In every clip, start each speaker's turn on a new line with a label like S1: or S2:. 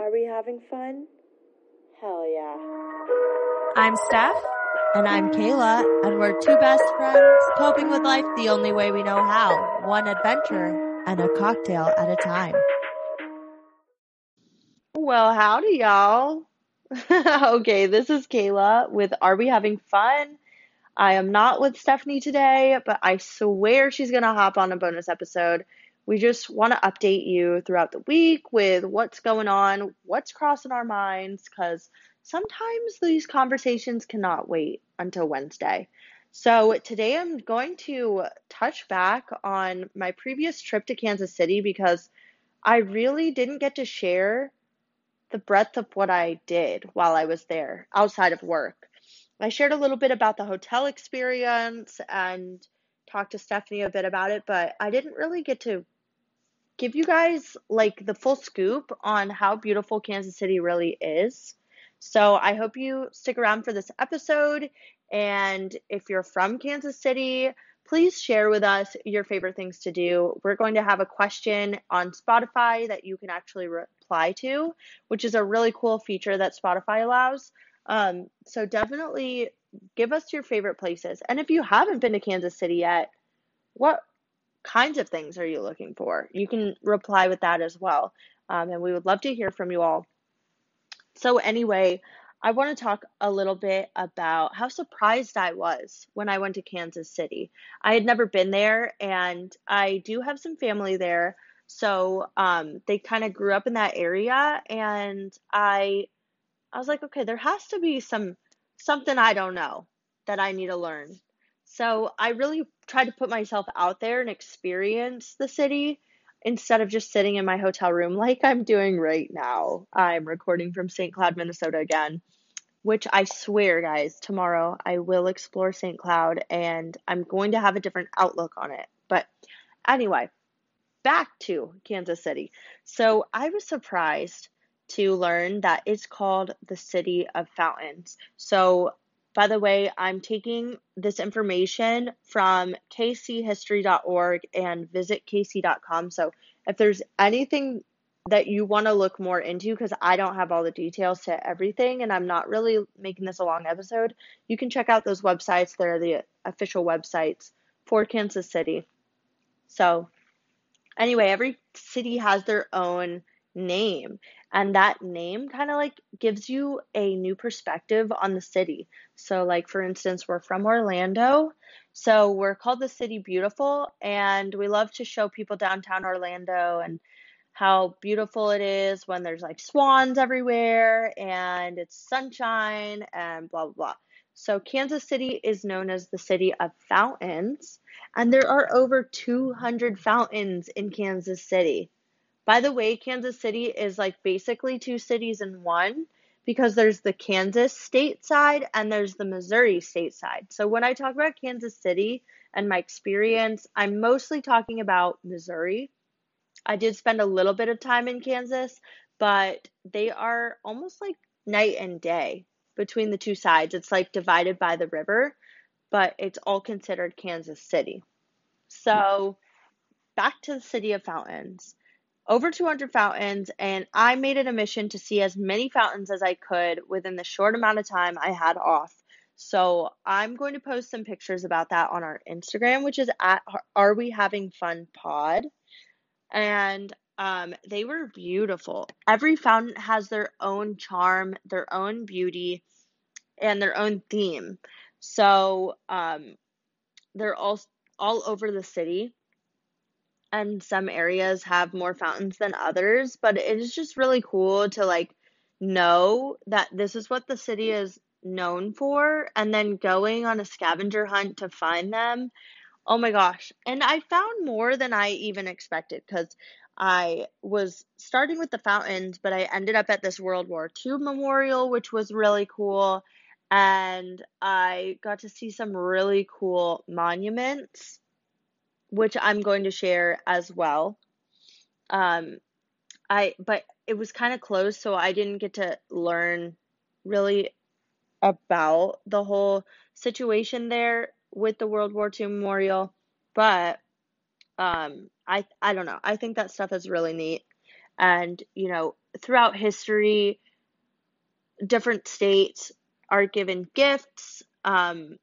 S1: Are we having fun? Hell yeah.
S2: I'm Steph.
S3: And I'm Kayla, and we're two best friends coping with life the only way we know how one adventure and a cocktail at a time.
S2: Well, howdy, y'all. okay, this is Kayla with Are We Having Fun? I am not with Stephanie today, but I swear she's going to hop on a bonus episode. We just want to update you throughout the week with what's going on, what's crossing our minds, because sometimes these conversations cannot wait until Wednesday. So, today I'm going to touch back on my previous trip to Kansas City because I really didn't get to share the breadth of what I did while I was there outside of work. I shared a little bit about the hotel experience and talked to Stephanie a bit about it, but I didn't really get to give you guys like the full scoop on how beautiful Kansas City really is. So I hope you stick around for this episode. And if you're from Kansas City, please share with us your favorite things to do. We're going to have a question on Spotify that you can actually reply to, which is a really cool feature that Spotify allows. Um, so definitely give us your favorite places. And if you haven't been to Kansas City yet, what kinds of things are you looking for? You can reply with that as well. Um, and we would love to hear from you all. So, anyway, I want to talk a little bit about how surprised I was when I went to Kansas City. I had never been there, and I do have some family there. So um, they kind of grew up in that area, and I, I was like, okay, there has to be some something I don't know that I need to learn. So I really tried to put myself out there and experience the city instead of just sitting in my hotel room like I'm doing right now. I'm recording from St. Cloud, Minnesota again, which I swear, guys, tomorrow I will explore St. Cloud and I'm going to have a different outlook on it. But anyway, back to Kansas City. So I was surprised to learn that it's called the City of Fountains. So by the way, I'm taking this information from kchistory.org and visitkc.com. So if there's anything that you want to look more into, because I don't have all the details to everything and I'm not really making this a long episode, you can check out those websites. They're the official websites for Kansas City. So, anyway, every city has their own name and that name kind of like gives you a new perspective on the city. So like for instance, we're from Orlando, so we're called the City Beautiful and we love to show people downtown Orlando and how beautiful it is when there's like swans everywhere and it's sunshine and blah blah blah. So Kansas City is known as the city of fountains and there are over 200 fountains in Kansas City. By the way, Kansas City is like basically two cities in one because there's the Kansas state side and there's the Missouri state side. So when I talk about Kansas City and my experience, I'm mostly talking about Missouri. I did spend a little bit of time in Kansas, but they are almost like night and day between the two sides. It's like divided by the river, but it's all considered Kansas City. So back to the city of fountains over 200 fountains, and I made it a mission to see as many fountains as I could within the short amount of time I had off. So I'm going to post some pictures about that on our Instagram, which is at Are We Having Fun Pod, and um, they were beautiful. Every fountain has their own charm, their own beauty, and their own theme. So um, they're all all over the city and some areas have more fountains than others, but it is just really cool to like know that this is what the city is known for and then going on a scavenger hunt to find them. Oh my gosh. And I found more than I even expected cuz I was starting with the fountains, but I ended up at this World War II memorial, which was really cool. And I got to see some really cool monuments which I'm going to share as well. Um, I but it was kind of closed, so I didn't get to learn really about the whole situation there with the World War II memorial. But um, I I don't know. I think that stuff is really neat, and you know throughout history, different states are given gifts, um,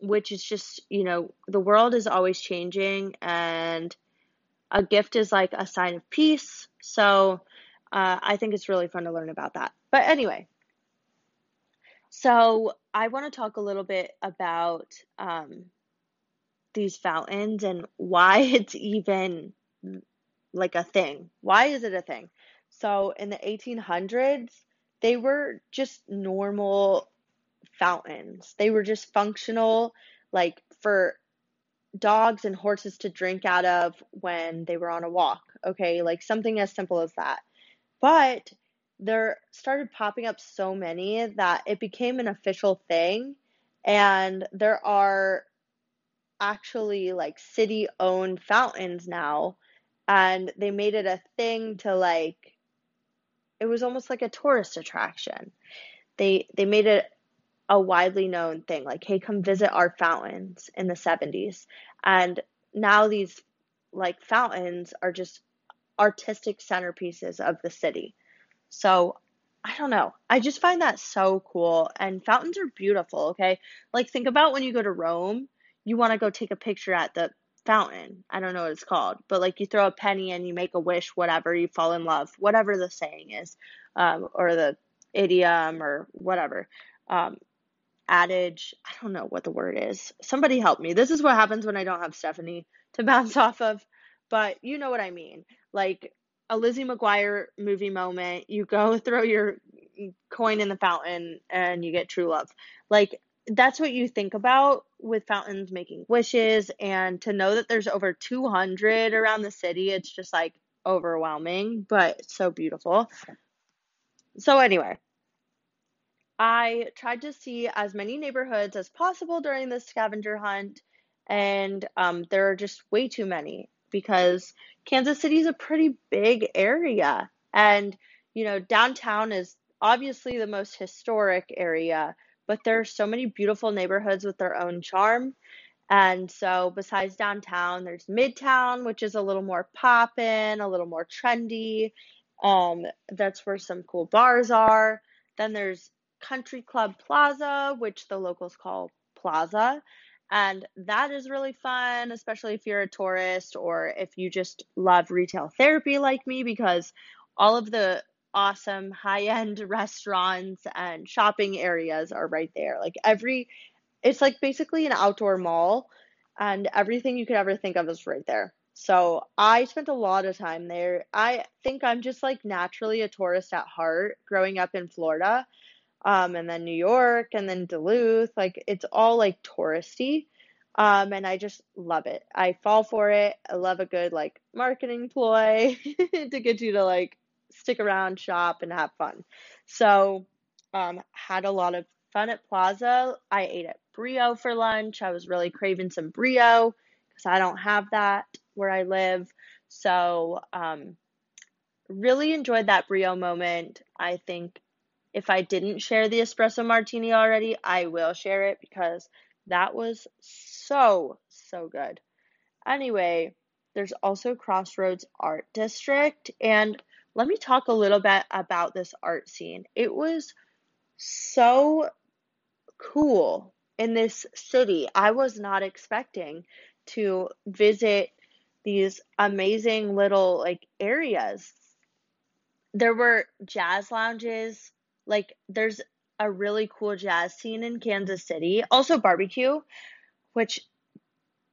S2: which is just, you know, the world is always changing, and a gift is like a sign of peace. So uh, I think it's really fun to learn about that. But anyway, so I want to talk a little bit about um, these fountains and why it's even like a thing. Why is it a thing? So in the 1800s, they were just normal fountains. They were just functional, like for dogs and horses to drink out of when they were on a walk. Okay, like something as simple as that. But there started popping up so many that it became an official thing. And there are actually like city owned fountains now. And they made it a thing to like, it was almost like a tourist attraction. They they made it a widely known thing like hey come visit our fountains in the 70s and now these like fountains are just artistic centerpieces of the city. So i don't know. I just find that so cool. And fountains are beautiful okay? Like think about when you go to rome you want to go take a picture at the fountain. I don't know what it's called but like you throw a penny and you make a wish whatever you fall in love whatever the saying is um, or the idiom or whatever. Um, adage. I don't know what the word is. Somebody help me. This is what happens when I don't have Stephanie to bounce off of, but you know what I mean. Like a Lizzie McGuire movie moment, you go throw your coin in the fountain and you get true love. Like that's what you think about with fountains making wishes and to know that there's over 200 around the city, it's just like overwhelming, but so beautiful. So anyway, I tried to see as many neighborhoods as possible during the scavenger hunt, and um, there are just way too many because Kansas City is a pretty big area. And, you know, downtown is obviously the most historic area, but there are so many beautiful neighborhoods with their own charm. And so, besides downtown, there's Midtown, which is a little more poppin', a little more trendy. Um, that's where some cool bars are. Then there's Country Club Plaza, which the locals call Plaza. And that is really fun, especially if you're a tourist or if you just love retail therapy like me, because all of the awesome high end restaurants and shopping areas are right there. Like every, it's like basically an outdoor mall, and everything you could ever think of is right there. So I spent a lot of time there. I think I'm just like naturally a tourist at heart growing up in Florida um, and then New York, and then Duluth. Like it's all like touristy. Um, and I just love it. I fall for it. I love a good like marketing ploy to get you to like stick around, shop, and have fun. So, um, had a lot of fun at Plaza. I ate at Brio for lunch. I was really craving some Brio because I don't have that where I live. So, um, really enjoyed that Brio moment. I think if I didn't share the espresso martini already, I will share it because that was so, so good. Anyway, there's also Crossroads Art District, and let me talk a little bit about this art scene. It was so cool in this city. I was not expecting to visit these amazing little like areas. There were jazz lounges, like there's a really cool jazz scene in Kansas City. Also barbecue, which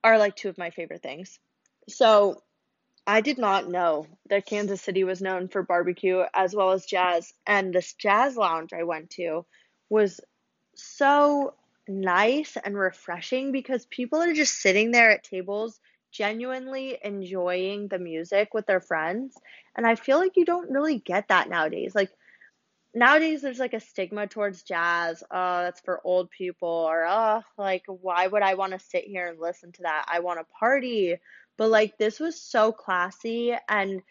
S2: are like two of my favorite things. So I did not know that Kansas City was known for barbecue as well as jazz. And this jazz lounge I went to was so nice and refreshing because people are just sitting there at tables genuinely enjoying the music with their friends. And I feel like you don't really get that nowadays. Like nowadays there's like a stigma towards jazz. Oh, that's for old people, or oh, like why would I want to sit here and listen to that? I want to party. But like this was so classy, and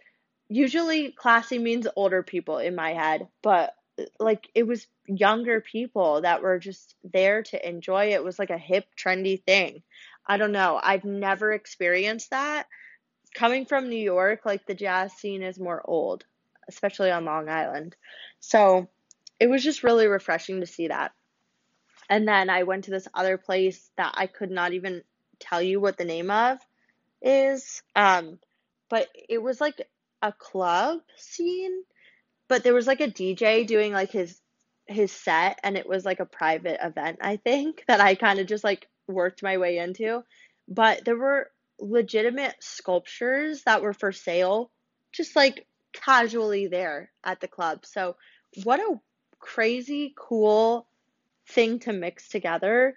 S2: usually classy means older people in my head, but like it was younger people that were just there to enjoy it. it was like a hip trendy thing. I don't know. I've never experienced that. Coming from New York, like the jazz scene is more old especially on Long Island. So it was just really refreshing to see that. And then I went to this other place that I could not even tell you what the name of is. Um, but it was like a club scene, but there was like a DJ doing like his his set and it was like a private event, I think, that I kind of just like worked my way into. But there were legitimate sculptures that were for sale, just like casually there at the club. So, what a crazy cool thing to mix together.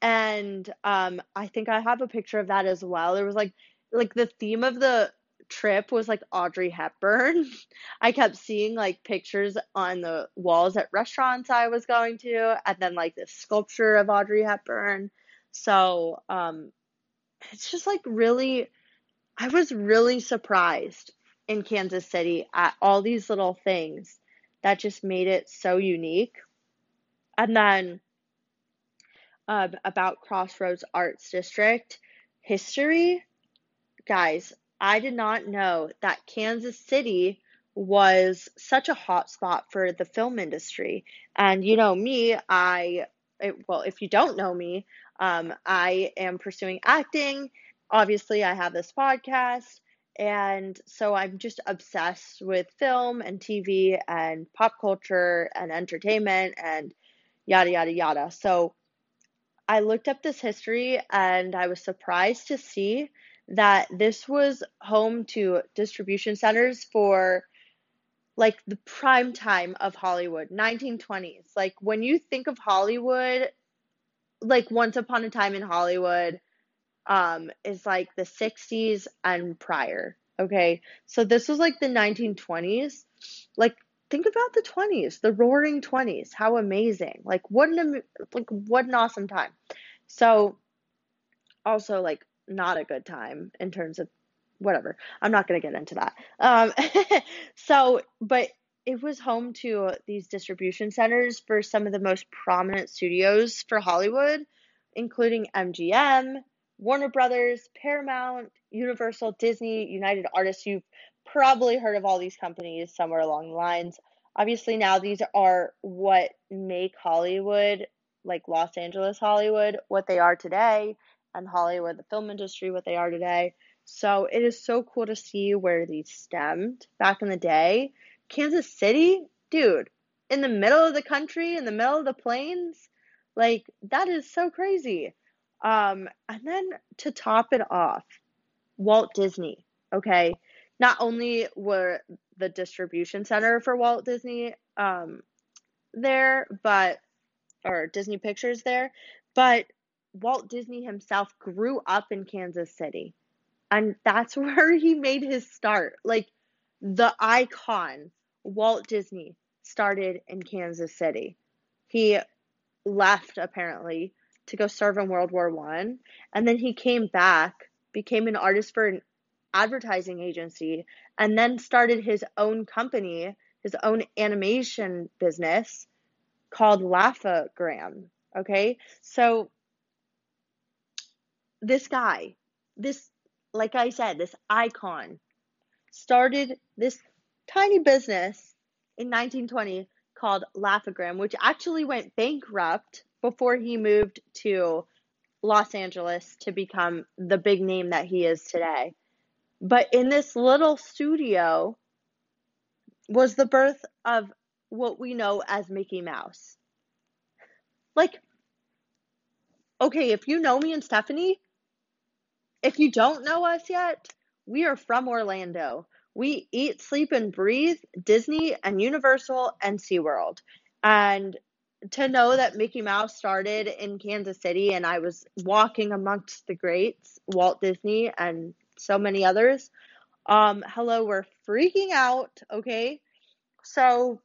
S2: And um, I think I have a picture of that as well. There was like like the theme of the trip was like Audrey Hepburn. I kept seeing like pictures on the walls at restaurants I was going to, and then like this sculpture of Audrey Hepburn. So um, it's just like really, I was really surprised in Kansas City at all these little things that just made it so unique. And then um, about Crossroads Arts District history, guys, I did not know that Kansas City was such a hot spot for the film industry. And you know me, I it, well, if you don't know me, um, I am pursuing acting. Obviously, I have this podcast, and so I'm just obsessed with film and TV and pop culture and entertainment and yada yada yada. So I looked up this history and I was surprised to see that this was home to distribution centers for like the prime time of Hollywood, 1920s. Like when you think of Hollywood, like Once Upon a Time in Hollywood um is like the 60s and prior. Okay? So this was like the 1920s. Like think about the 20s, the roaring 20s. How amazing. Like what an like what an awesome time. So also like not a good time in terms of whatever. I'm not going to get into that. Um, so, but it was home to these distribution centers for some of the most prominent studios for Hollywood, including MGM, Warner Brothers, Paramount, Universal, Disney, United Artists. You've probably heard of all these companies somewhere along the lines. Obviously, now these are what make Hollywood, like Los Angeles Hollywood, what they are today and Hollywood, the film industry, what they are today. So it is so cool to see where these stemmed back in the day. Kansas City, dude, in the middle of the country, in the middle of the plains, like that is so crazy. Um, and then to top it off, Walt Disney, okay? Not only were the distribution center for Walt Disney um, there, but or Disney Pictures there, but Walt Disney himself grew up in Kansas City. And that's where he made his start. Like the icon, Walt Disney, started in Kansas City. He left apparently to go serve in World War One, and then he came back, became an artist for an advertising agency, and then started his own company, his own animation business called Laugh-O-Gram. Okay, so this guy, this, like I said, this icon, started this tiny business in 1920 called Laugh-O-Gram, which actually went bankrupt before he moved to Los Angeles to become the big name that he is today. But in this little studio was the birth of what we know as Mickey Mouse. Like, okay, if you know me and Stephanie, if you don't know us yet, we are from Orlando. We eat, sleep, and breathe Disney and Universal and SeaWorld. And to know that Mickey Mouse started in Kansas City and I was walking amongst the greats, Walt Disney and so many others. Um, hello, we're freaking out, okay? So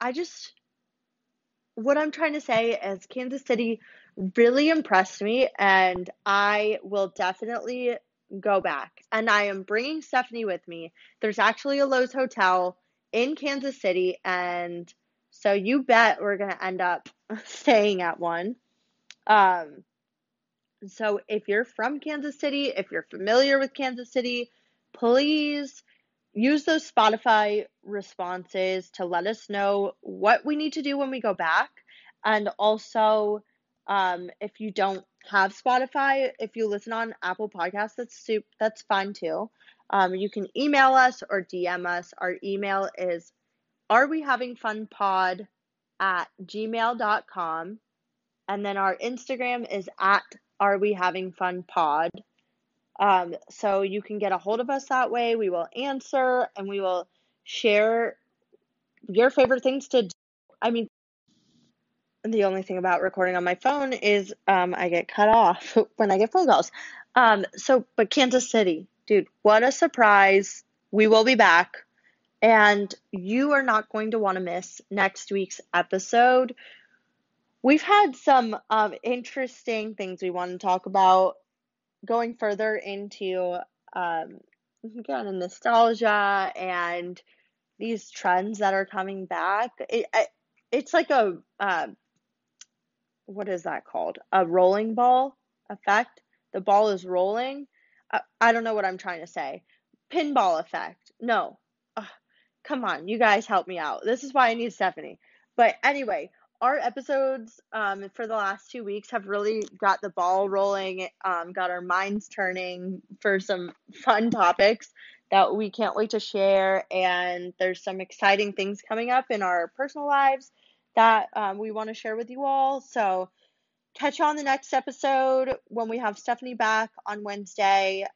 S2: I just what I'm trying to say is Kansas City really impressed me, and I will definitely go back. And I am bringing Stephanie with me. There's actually a Loews Hotel in Kansas City, and so you bet we're going to end up staying at one. Um, so if you're from Kansas City, if you're familiar with Kansas City, please use those Spotify responses to let us know what we need to do when we go back. And also, um, if you don't have Spotify, if you listen on Apple Podcasts, that's soup, that's fine too. Um, you can email us or DM us. Our email is are we having fun pod at gmail.com. And then our Instagram is at are we having fun pod. Um, so you can get a hold of us that way. We will answer and we will share your favorite things to do. I mean, the only thing about recording on my phone is um, I get cut off when I get phone calls. Um, so, but Kansas City, dude, what a surprise. We will be back. And you are not going to want to miss next week's episode. We've had some um, interesting things we want to talk about going further into um, of nostalgia and these trends that are coming back. It, it's like a uh, what is that called? A rolling ball effect. The ball is rolling. I, I don't know what I'm trying to say. Pinball effect. No. Come on, you guys help me out. This is why I need Stephanie. But anyway, our episodes um, for the last two weeks have really got the ball rolling, um, got our minds turning for some fun topics that we can't wait to share. And there's some exciting things coming up in our personal lives that um, we want to share with you all. So, catch you on the next episode when we have Stephanie back on Wednesday.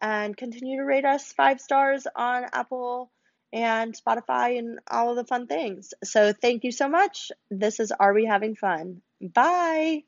S2: And continue to rate us five stars on Apple and Spotify and all of the fun things. So thank you so much. This is Are We Having Fun? Bye.